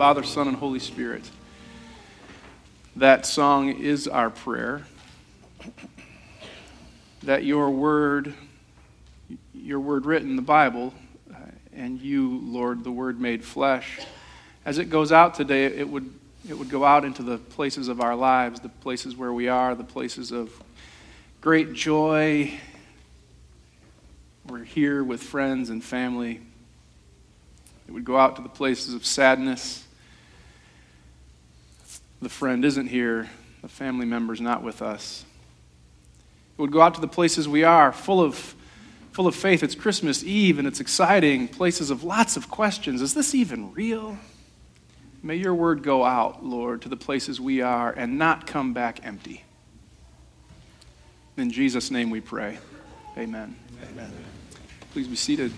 Father, Son, and Holy Spirit. That song is our prayer. That your word, your word written in the Bible, uh, and you, Lord, the word made flesh, as it goes out today, it would, it would go out into the places of our lives, the places where we are, the places of great joy. We're here with friends and family. It would go out to the places of sadness. The friend isn't here, the family member's not with us. It would go out to the places we are, full of, full of faith. It's Christmas Eve and it's exciting, places of lots of questions. Is this even real? May your word go out, Lord, to the places we are and not come back empty. In Jesus' name we pray. Amen. Amen. Please be seated.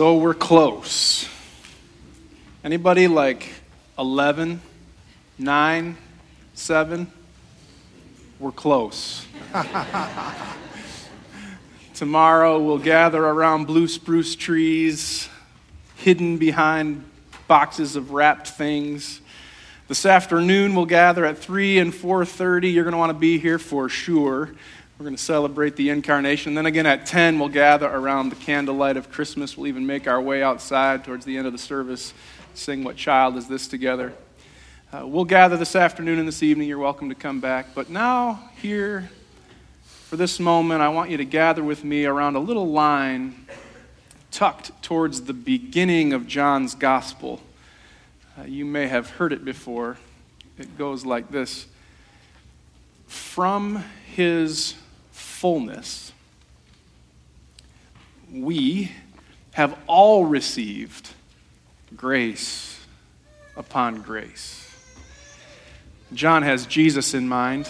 So we're close. Anybody like 11, 9, 7? We're close. Tomorrow we'll gather around blue spruce trees, hidden behind boxes of wrapped things. This afternoon we'll gather at 3 and 4:30. You're going to want to be here for sure. We're going to celebrate the incarnation. Then again at 10, we'll gather around the candlelight of Christmas. We'll even make our way outside towards the end of the service, sing What Child Is This together. Uh, we'll gather this afternoon and this evening. You're welcome to come back. But now, here, for this moment, I want you to gather with me around a little line tucked towards the beginning of John's Gospel. Uh, you may have heard it before. It goes like this From his fullness, we have all received grace upon grace. John has Jesus in mind.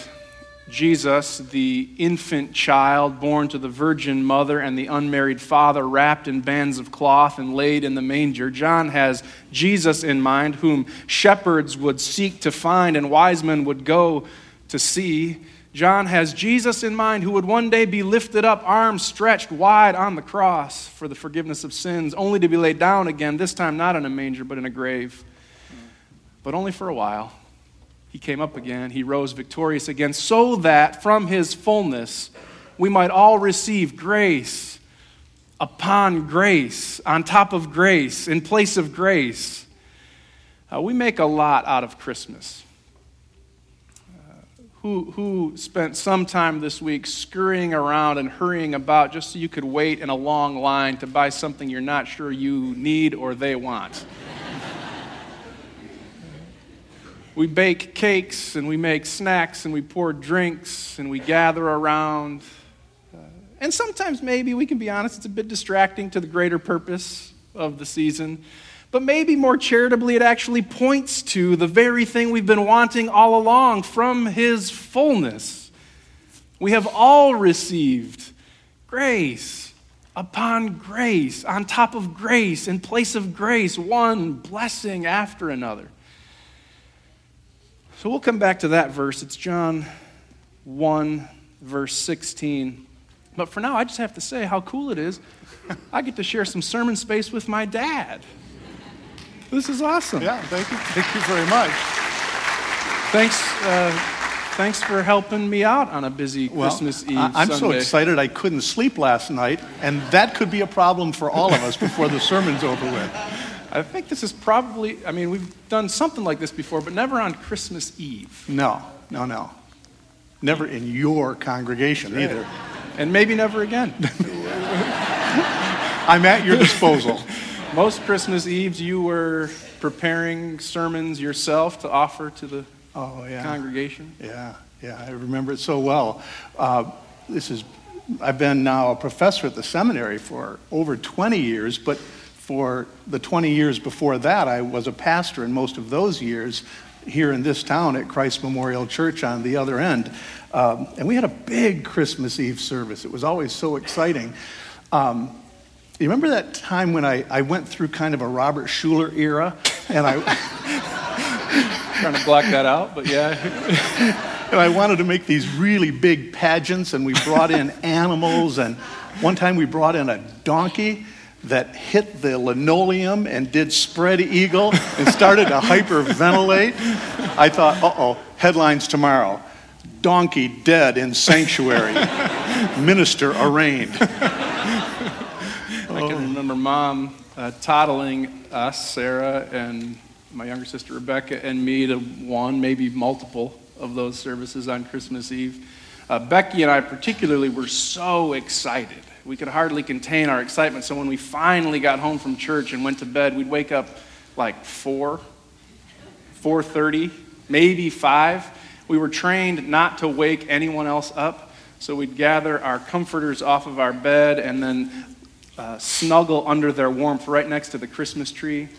Jesus, the infant child born to the virgin mother and the unmarried father, wrapped in bands of cloth and laid in the manger. John has Jesus in mind, whom shepherds would seek to find and wise men would go to see. John has Jesus in mind who would one day be lifted up, arms stretched wide on the cross for the forgiveness of sins, only to be laid down again, this time not in a manger, but in a grave. But only for a while. He came up again, he rose victorious again, so that from his fullness we might all receive grace upon grace, on top of grace, in place of grace. Uh, we make a lot out of Christmas who, who spent some time this week scurrying around and hurrying about just so you could wait in a long line to buy something you're not sure you need or they want? we bake cakes and we make snacks and we pour drinks and we gather around. Uh, and sometimes, maybe we can be honest, it's a bit distracting to the greater purpose of the season but maybe more charitably, it actually points to the very thing we've been wanting all along from His fullness. We have all received grace upon grace, on top of grace, in place of grace, one blessing after another. So we'll come back to that verse. It's John 1, verse 16. But for now, I just have to say how cool it is. I get to share some sermon space with my dad. This is awesome. Yeah, thank you. Thank you very much. Thanks. Uh, thanks for helping me out on a busy well, Christmas Eve. I'm Sunday. so excited I couldn't sleep last night, and that could be a problem for all of us before the sermon's over with. I think this is probably, I mean, we've done something like this before, but never on Christmas Eve. No, no, no. Never in your congregation right. either. And maybe never again. I'm at your disposal. Most Christmas Eves, you were preparing sermons yourself to offer to the oh, yeah. congregation. Yeah, yeah, I remember it so well. Uh, this is, I've been now a professor at the seminary for over 20 years, but for the 20 years before that, I was a pastor in most of those years here in this town at Christ Memorial Church on the other end. Um, and we had a big Christmas Eve service. It was always so exciting. Um, you remember that time when I, I went through kind of a Robert Schuller era? And I. Trying to block that out, but yeah. and I wanted to make these really big pageants, and we brought in animals. And one time we brought in a donkey that hit the linoleum and did spread eagle and started to hyperventilate. I thought, uh oh, headlines tomorrow donkey dead in sanctuary, minister arraigned. Remember mom uh, toddling us, Sarah and my younger sister Rebecca, and me to one, maybe multiple of those services on Christmas Eve. Uh, Becky and I, particularly, were so excited. We could hardly contain our excitement. So when we finally got home from church and went to bed, we'd wake up like 4, 4:30, maybe 5. We were trained not to wake anyone else up, so we'd gather our comforters off of our bed and then uh, snuggle under their warmth right next to the Christmas tree,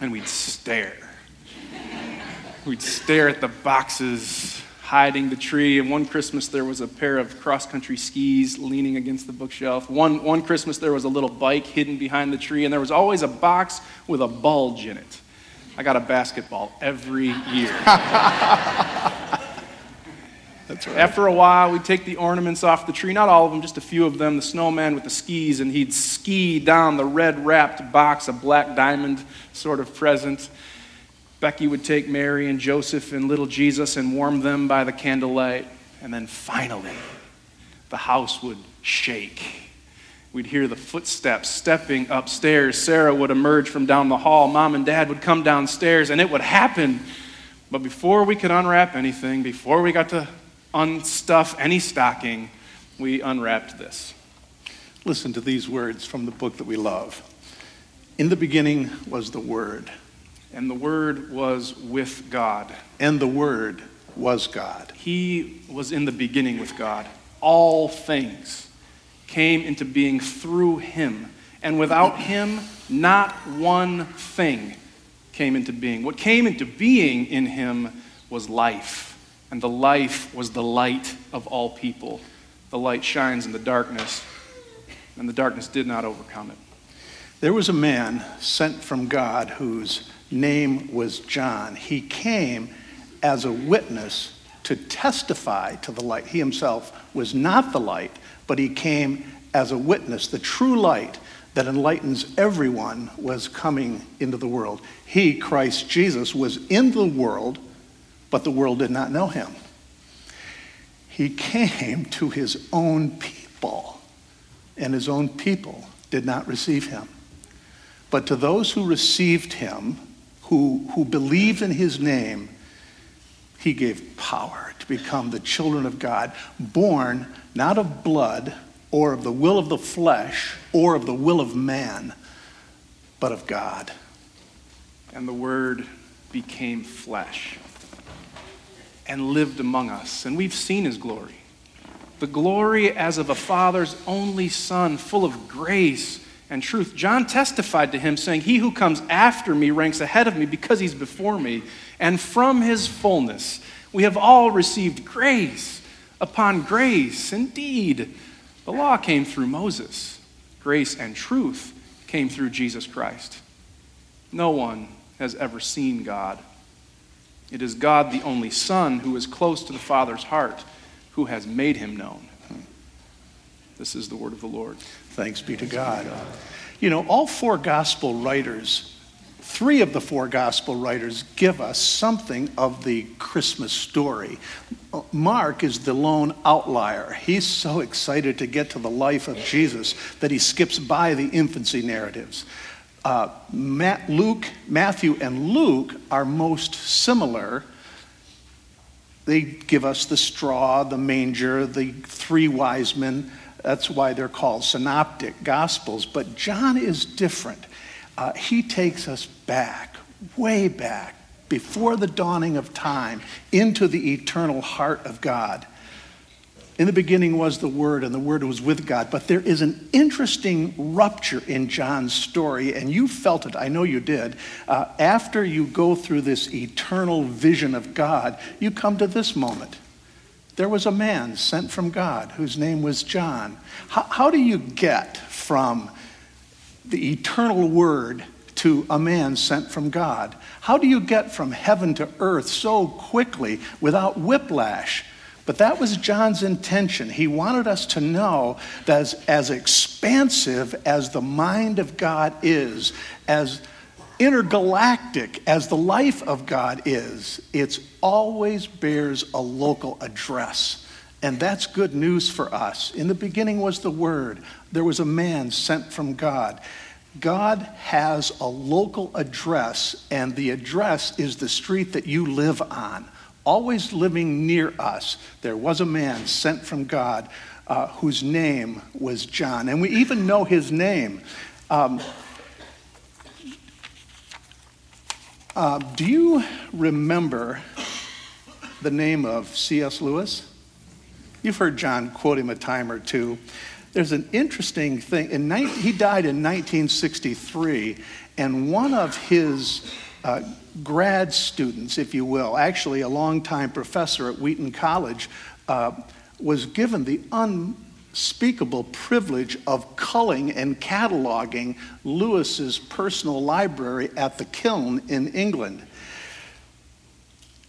and we'd stare. we'd stare at the boxes hiding the tree. And one Christmas, there was a pair of cross country skis leaning against the bookshelf. One, one Christmas, there was a little bike hidden behind the tree, and there was always a box with a bulge in it. I got a basketball every year. That's right. After a while, we'd take the ornaments off the tree, not all of them, just a few of them, the snowman with the skis, and he'd ski down the red wrapped box, a black diamond sort of present. Becky would take Mary and Joseph and little Jesus and warm them by the candlelight. And then finally, the house would shake. We'd hear the footsteps stepping upstairs. Sarah would emerge from down the hall. Mom and dad would come downstairs, and it would happen. But before we could unwrap anything, before we got to unstuff any stocking, we unwrapped this. Listen to these words from the book that we love. In the beginning was the Word. And the Word was with God. And the Word was God. He was in the beginning with God. All things came into being through Him. And without Him, not one thing came into being. What came into being in Him was life and the life was the light of all people. The light shines in the darkness, and the darkness did not overcome it. There was a man sent from God whose name was John. He came as a witness to testify to the light. He himself was not the light, but he came as a witness. The true light that enlightens everyone was coming into the world. He, Christ Jesus, was in the world but the world did not know him. He came to his own people, and his own people did not receive him. But to those who received him, who, who believed in his name, he gave power to become the children of God, born not of blood or of the will of the flesh or of the will of man, but of God. And the Word became flesh and lived among us, and we've seen his glory. The glory as of a father's only son, full of grace and truth. John testified to him, saying, He who comes after me ranks ahead of me because he's before me. And from his fullness we have all received grace upon grace. Indeed, the law came through Moses, grace and truth came through Jesus Christ. No one has ever seen God. It is God, the only Son, who is close to the Father's heart, who has made him known. This is the word of the Lord. Thanks be to God. You know, all four gospel writers, three of the four gospel writers give us something of the Christmas story. Mark is the lone outlier. He's so excited to get to the life of Jesus that he skips by the infancy narratives uh, Matt, Luke, Matthew, and Luke are most similar. They give us the straw, the manger, the three wise men. That's why they're called synoptic gospels. But John is different. Uh, he takes us back, way back, before the dawning of time, into the eternal heart of God. In the beginning was the Word, and the Word was with God. But there is an interesting rupture in John's story, and you felt it. I know you did. Uh, after you go through this eternal vision of God, you come to this moment. There was a man sent from God whose name was John. How, how do you get from the eternal Word to a man sent from God? How do you get from heaven to earth so quickly without whiplash? But that was John's intention. He wanted us to know that as, as expansive as the mind of God is, as intergalactic as the life of God is, it always bears a local address. And that's good news for us. In the beginning was the Word, there was a man sent from God. God has a local address, and the address is the street that you live on. Always living near us, there was a man sent from God uh, whose name was John. And we even know his name. Um, uh, do you remember the name of C.S. Lewis? You've heard John quote him a time or two. There's an interesting thing. In, he died in 1963, and one of his uh, grad students, if you will, actually a longtime professor at Wheaton College, uh, was given the unspeakable privilege of culling and cataloging Lewis's personal library at the Kiln in England.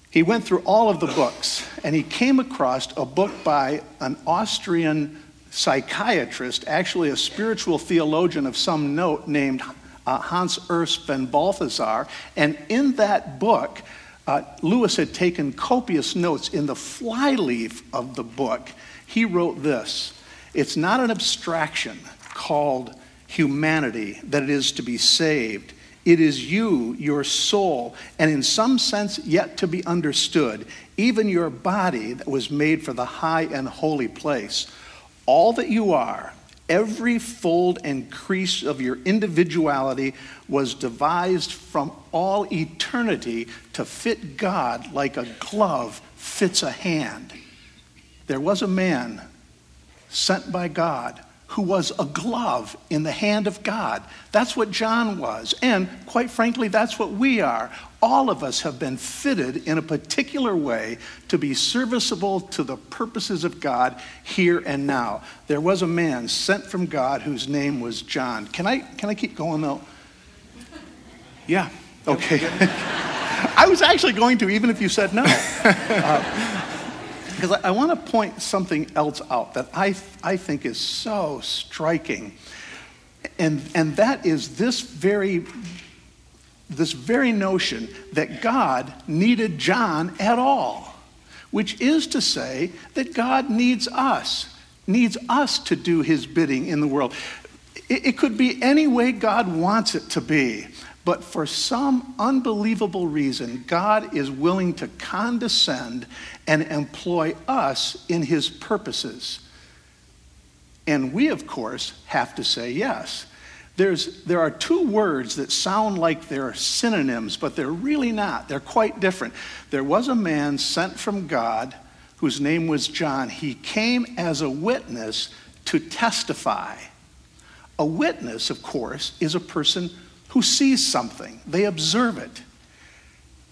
He went through all of the books and he came across a book by an Austrian psychiatrist, actually a spiritual theologian of some note named uh, Hans Urs von Balthasar. And in that book, uh, Lewis had taken copious notes. In the flyleaf of the book, he wrote this It's not an abstraction called humanity that it is to be saved. It is you, your soul, and in some sense yet to be understood, even your body that was made for the high and holy place. All that you are, Every fold and crease of your individuality was devised from all eternity to fit God like a glove fits a hand. There was a man sent by God who was a glove in the hand of God. That's what John was. And quite frankly, that's what we are. All of us have been fitted in a particular way to be serviceable to the purposes of God here and now. There was a man sent from God whose name was John. Can I, can I keep going though? Yeah. Okay. I was actually going to, even if you said no. Uh, because I, I want to point something else out that I, I think is so striking. And, and that is this very, this very notion that God needed John at all, which is to say that God needs us, needs us to do his bidding in the world. It, it could be any way God wants it to be. But for some unbelievable reason, God is willing to condescend and employ us in his purposes. And we, of course, have to say yes. There's, there are two words that sound like they're synonyms, but they're really not. They're quite different. There was a man sent from God whose name was John. He came as a witness to testify. A witness, of course, is a person who sees something, they observe it.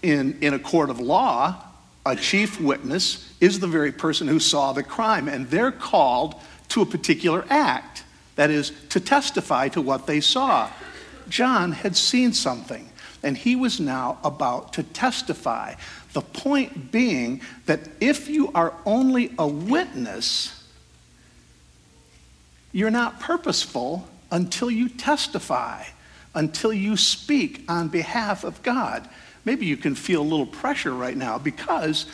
In, in a court of law, a chief witness is the very person who saw the crime, and they're called to a particular act, that is, to testify to what they saw. John had seen something, and he was now about to testify. The point being that if you are only a witness, you're not purposeful until you testify until you speak on behalf of God. Maybe you can feel a little pressure right now because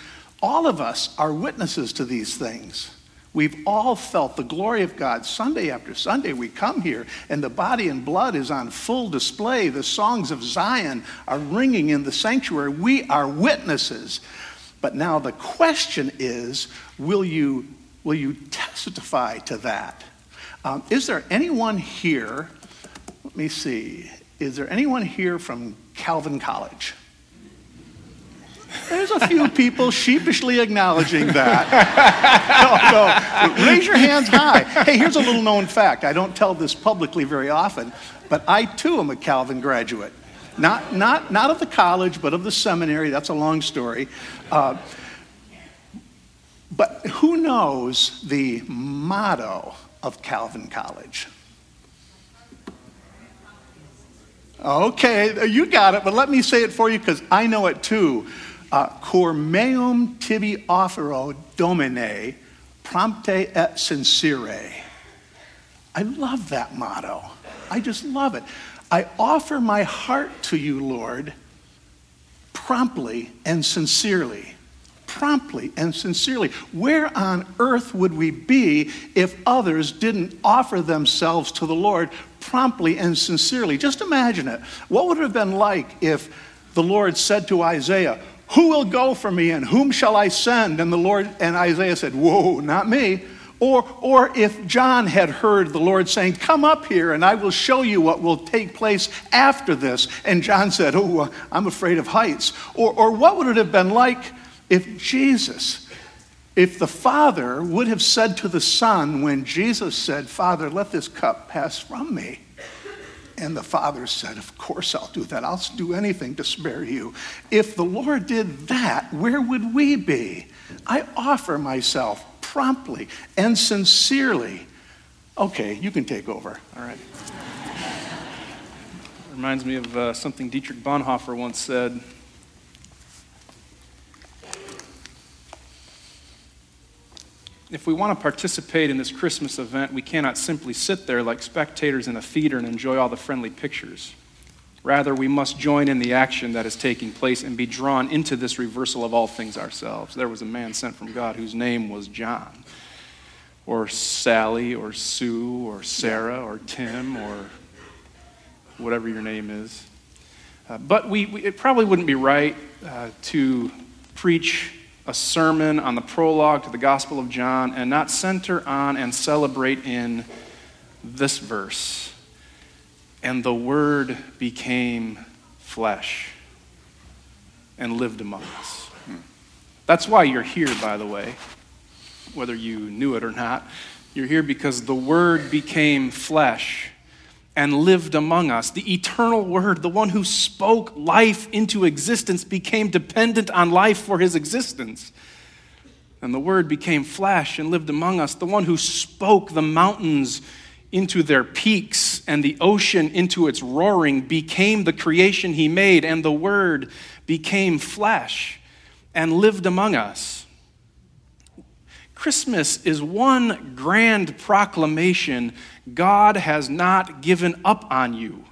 all of us are witnesses to these things. We've all felt the glory of God. Sunday after Sunday, we come here and the body and blood is on full display. The songs of Zion are ringing in the sanctuary. We are witnesses. But now the question is will you, will you testify to that? Um, is there anyone here let me see. Is there anyone here from Calvin College? There's a few people sheepishly acknowledging that. no, no. Raise your hands high. Hey, here's a little known fact. I don't tell this publicly very often, but I too am a Calvin graduate. Not, not, not of the college, but of the seminary. That's a long story. Uh, but who knows the motto of Calvin College? Okay, you got it, but let me say it for you because I know it too. Uh, Cor meum tibi offero domine, prompte et sincere. I love that motto. I just love it. I offer my heart to you, Lord, promptly and sincerely. Promptly and sincerely. Where on earth would we be if others didn't offer themselves to the Lord promptly and sincerely? Just imagine it. What would it have been like if the Lord said to Isaiah, Who will go for me and whom shall I send? And the Lord and Isaiah said, Whoa, not me. Or, or if John had heard the Lord saying, Come up here and I will show you what will take place after this. And John said, Oh, I'm afraid of heights. Or, or what would it have been like if Jesus, if the Father would have said to the Son when Jesus said, Father, let this cup pass from me? And the father said, Of course I'll do that. I'll do anything to spare you. If the Lord did that, where would we be? I offer myself promptly and sincerely. Okay, you can take over. All right. Reminds me of uh, something Dietrich Bonhoeffer once said. If we want to participate in this Christmas event, we cannot simply sit there like spectators in a theater and enjoy all the friendly pictures. Rather, we must join in the action that is taking place and be drawn into this reversal of all things ourselves. There was a man sent from God whose name was John, or Sally, or Sue, or Sarah, or Tim, or whatever your name is. Uh, but we, we, it probably wouldn't be right uh, to preach a sermon on the prologue to the Gospel of John and not center on and celebrate in this verse and the Word became flesh and lived among us. That's why you're here, by the way, whether you knew it or not. You're here because the Word became flesh and lived among us. The eternal Word, the one who spoke life into existence, became dependent on life for his existence. And the Word became flesh and lived among us. The one who spoke the mountains into their peaks and the ocean into its roaring became the creation he made, and the Word became flesh and lived among us. Christmas is one grand proclamation God has not given up on you.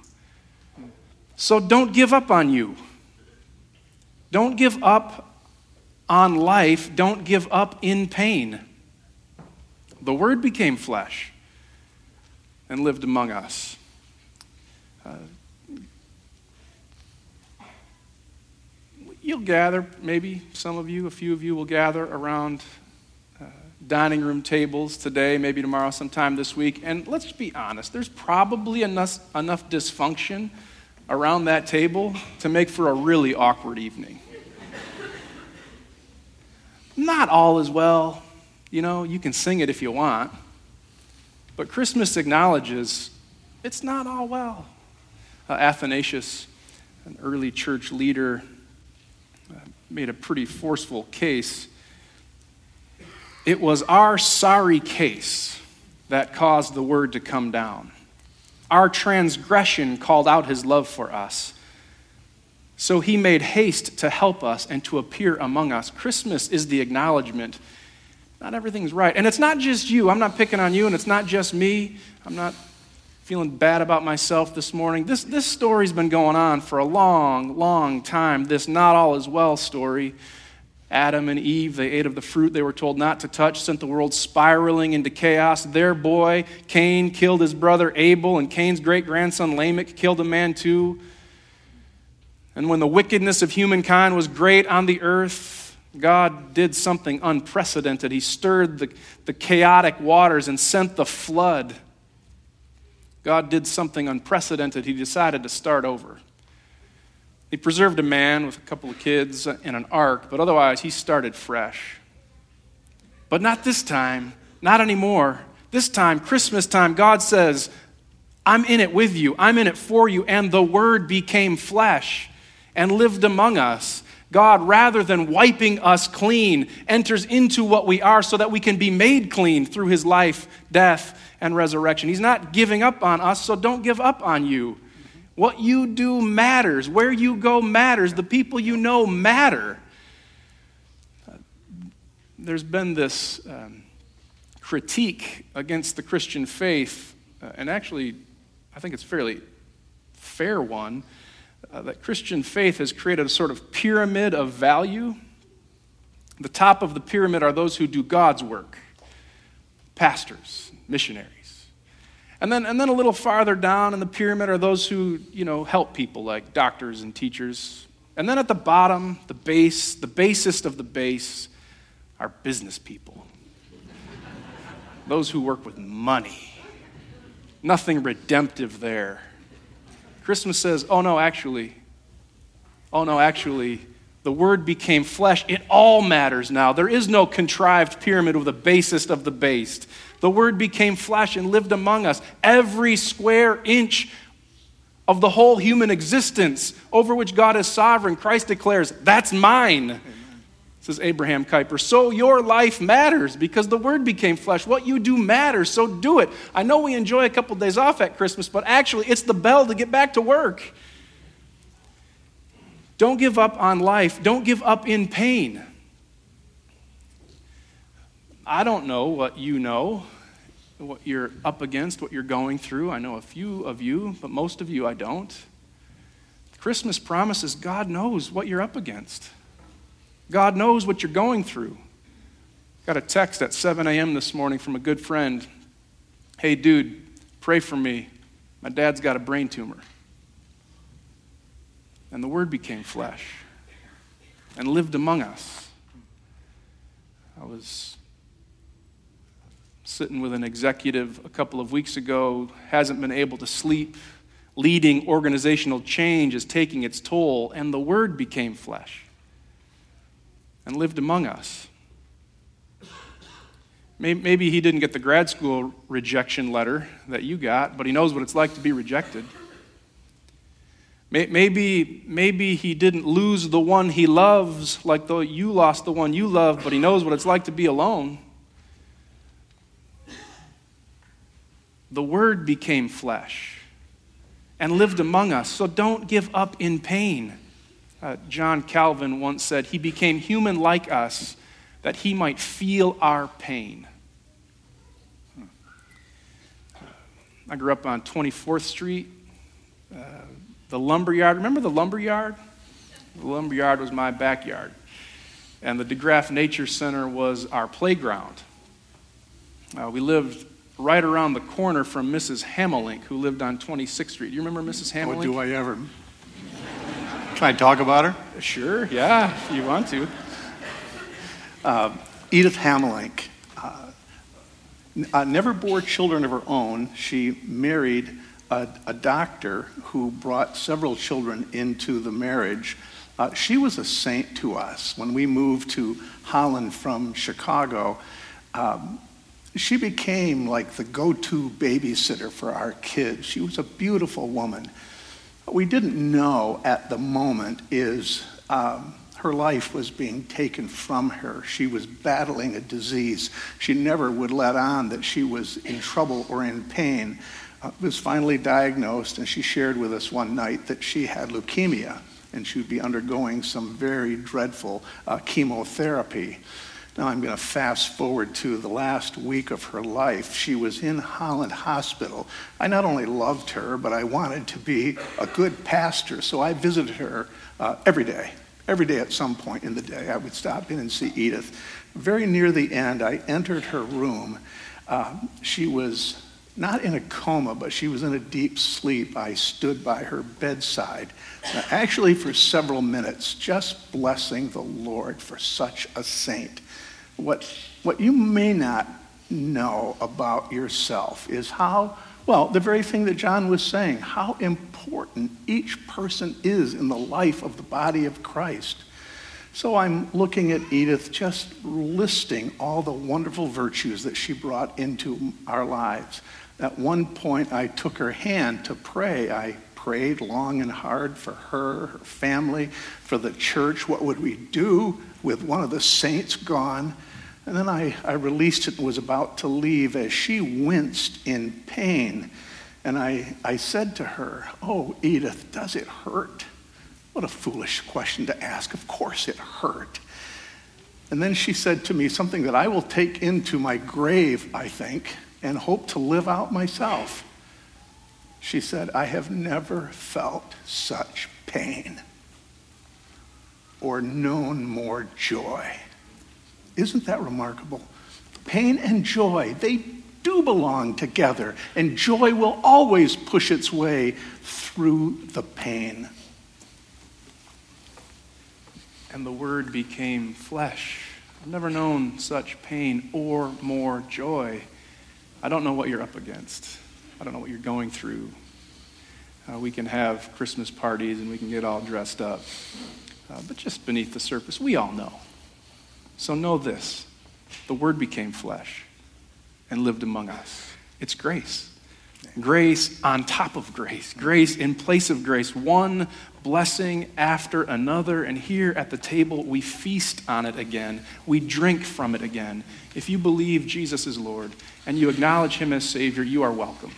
So don't give up on you. Don't give up on life. Don't give up in pain. The Word became flesh and lived among us. Uh, you'll gather, maybe some of you, a few of you will gather around dining room tables today, maybe tomorrow, sometime this week. And let's be honest, there's probably enough, enough dysfunction around that table to make for a really awkward evening. Not all is well. You know, you can sing it if you want. But Christmas acknowledges it's not all well. Uh, Athanasius, an early church leader, uh, made a pretty forceful case. It was our sorry case that caused the word to come down. Our transgression called out his love for us. So he made haste to help us and to appear among us. Christmas is the acknowledgement not everything's right. And it's not just you. I'm not picking on you, and it's not just me. I'm not feeling bad about myself this morning. This, this story's been going on for a long, long time. This not all is well story. Adam and Eve, they ate of the fruit they were told not to touch, sent the world spiraling into chaos. Their boy, Cain, killed his brother Abel, and Cain's great grandson Lamech killed a man too. And when the wickedness of humankind was great on the earth, God did something unprecedented. He stirred the, the chaotic waters and sent the flood. God did something unprecedented. He decided to start over. He preserved a man with a couple of kids in an ark, but otherwise he started fresh. But not this time, not anymore. This time, Christmas time, God says, I'm in it with you, I'm in it for you, and the Word became flesh and lived among us. God, rather than wiping us clean, enters into what we are so that we can be made clean through his life, death, and resurrection. He's not giving up on us, so don't give up on you. What you do matters. Where you go matters. The people you know matter. there's been this um, critique against the Christian faith, uh, and actually, I think it's fairly fair one, uh, that Christian faith has created a sort of pyramid of value. The top of the pyramid are those who do God's work pastors, missionaries. And then, and then a little farther down in the pyramid are those who, you know, help people like doctors and teachers. And then at the bottom, the base, the basest of the base, are business people. those who work with money. Nothing redemptive there. Christmas says, oh no, actually, oh no, actually, the Word became flesh. It all matters now. There is no contrived pyramid of the basest of the based. The Word became flesh and lived among us. Every square inch of the whole human existence over which God is sovereign, Christ declares, That's mine. Says Abraham Kuyper. So your life matters because the Word became flesh. What you do matters, so do it. I know we enjoy a couple days off at Christmas, but actually, it's the bell to get back to work. Don't give up on life. Don't give up in pain. I don't know what you know, what you're up against, what you're going through. I know a few of you, but most of you I don't. Christmas promises God knows what you're up against. God knows what you're going through. Got a text at 7 a.m. this morning from a good friend. Hey, dude, pray for me. My dad's got a brain tumor. And the Word became flesh and lived among us. I was sitting with an executive a couple of weeks ago, hasn't been able to sleep. Leading organizational change is taking its toll, and the Word became flesh and lived among us. Maybe he didn't get the grad school rejection letter that you got, but he knows what it's like to be rejected. Maybe, maybe he didn't lose the one he loves like you lost the one you love, but he knows what it's like to be alone. The Word became flesh and lived among us, so don't give up in pain. Uh, John Calvin once said, He became human like us that he might feel our pain. I grew up on 24th Street. Uh, the lumber yard. Remember the lumber yard? The lumber yard was my backyard. And the DeGraaf Nature Center was our playground. Uh, we lived right around the corner from Mrs. Hamelink, who lived on 26th Street. Do you remember Mrs. Hamelink? What do I ever? Can I talk about her? Sure, yeah, if you want to. Uh, Edith Hamelink uh, uh, never bore children of her own. She married a, a doctor who brought several children into the marriage. Uh, she was a saint to us. When we moved to Holland from Chicago, um, she became like the go to babysitter for our kids. She was a beautiful woman. What we didn't know at the moment is um, her life was being taken from her. She was battling a disease. She never would let on that she was in trouble or in pain uh, was finally diagnosed, and she shared with us one night that she had leukemia and she would be undergoing some very dreadful uh, chemotherapy. Now I'm going to fast forward to the last week of her life. She was in Holland Hospital. I not only loved her, but I wanted to be a good pastor, so I visited her uh, every day. Every day at some point in the day, I would stop in and see Edith. Very near the end, I entered her room. Uh, she was not in a coma, but she was in a deep sleep. I stood by her bedside, actually for several minutes, just blessing the Lord for such a saint. What, what you may not know about yourself is how, well, the very thing that John was saying, how important each person is in the life of the body of Christ. So I'm looking at Edith, just listing all the wonderful virtues that she brought into our lives. At one point, I took her hand to pray. I prayed long and hard for her, her family, for the church. What would we do with one of the saints gone? And then I, I released it and was about to leave as she winced in pain. And I, I said to her, Oh, Edith, does it hurt? What a foolish question to ask. Of course it hurt. And then she said to me something that I will take into my grave, I think, and hope to live out myself. She said, I have never felt such pain or known more joy. Isn't that remarkable? Pain and joy, they do belong together, and joy will always push its way through the pain. And the Word became flesh. I've never known such pain or more joy. I don't know what you're up against. I don't know what you're going through. Uh, we can have Christmas parties and we can get all dressed up. Uh, but just beneath the surface, we all know. So know this the Word became flesh and lived among us. It's grace. Grace on top of grace, grace in place of grace, one blessing after another. And here at the table, we feast on it again. We drink from it again. If you believe Jesus is Lord and you acknowledge Him as Savior, you are welcome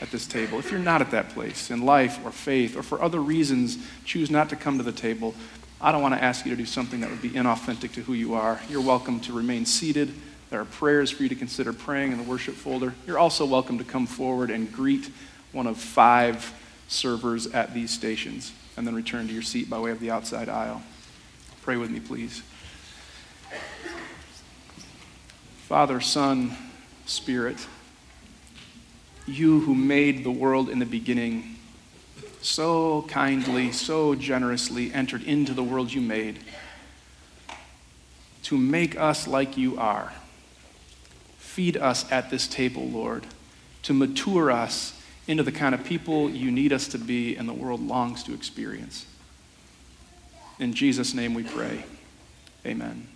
at this table. If you're not at that place in life or faith or for other reasons choose not to come to the table, I don't want to ask you to do something that would be inauthentic to who you are. You're welcome to remain seated. There are prayers for you to consider praying in the worship folder. You're also welcome to come forward and greet one of five servers at these stations and then return to your seat by way of the outside aisle. Pray with me, please. Father, Son, Spirit, you who made the world in the beginning, so kindly, so generously entered into the world you made to make us like you are. Feed us at this table, Lord, to mature us into the kind of people you need us to be and the world longs to experience. In Jesus' name we pray. Amen.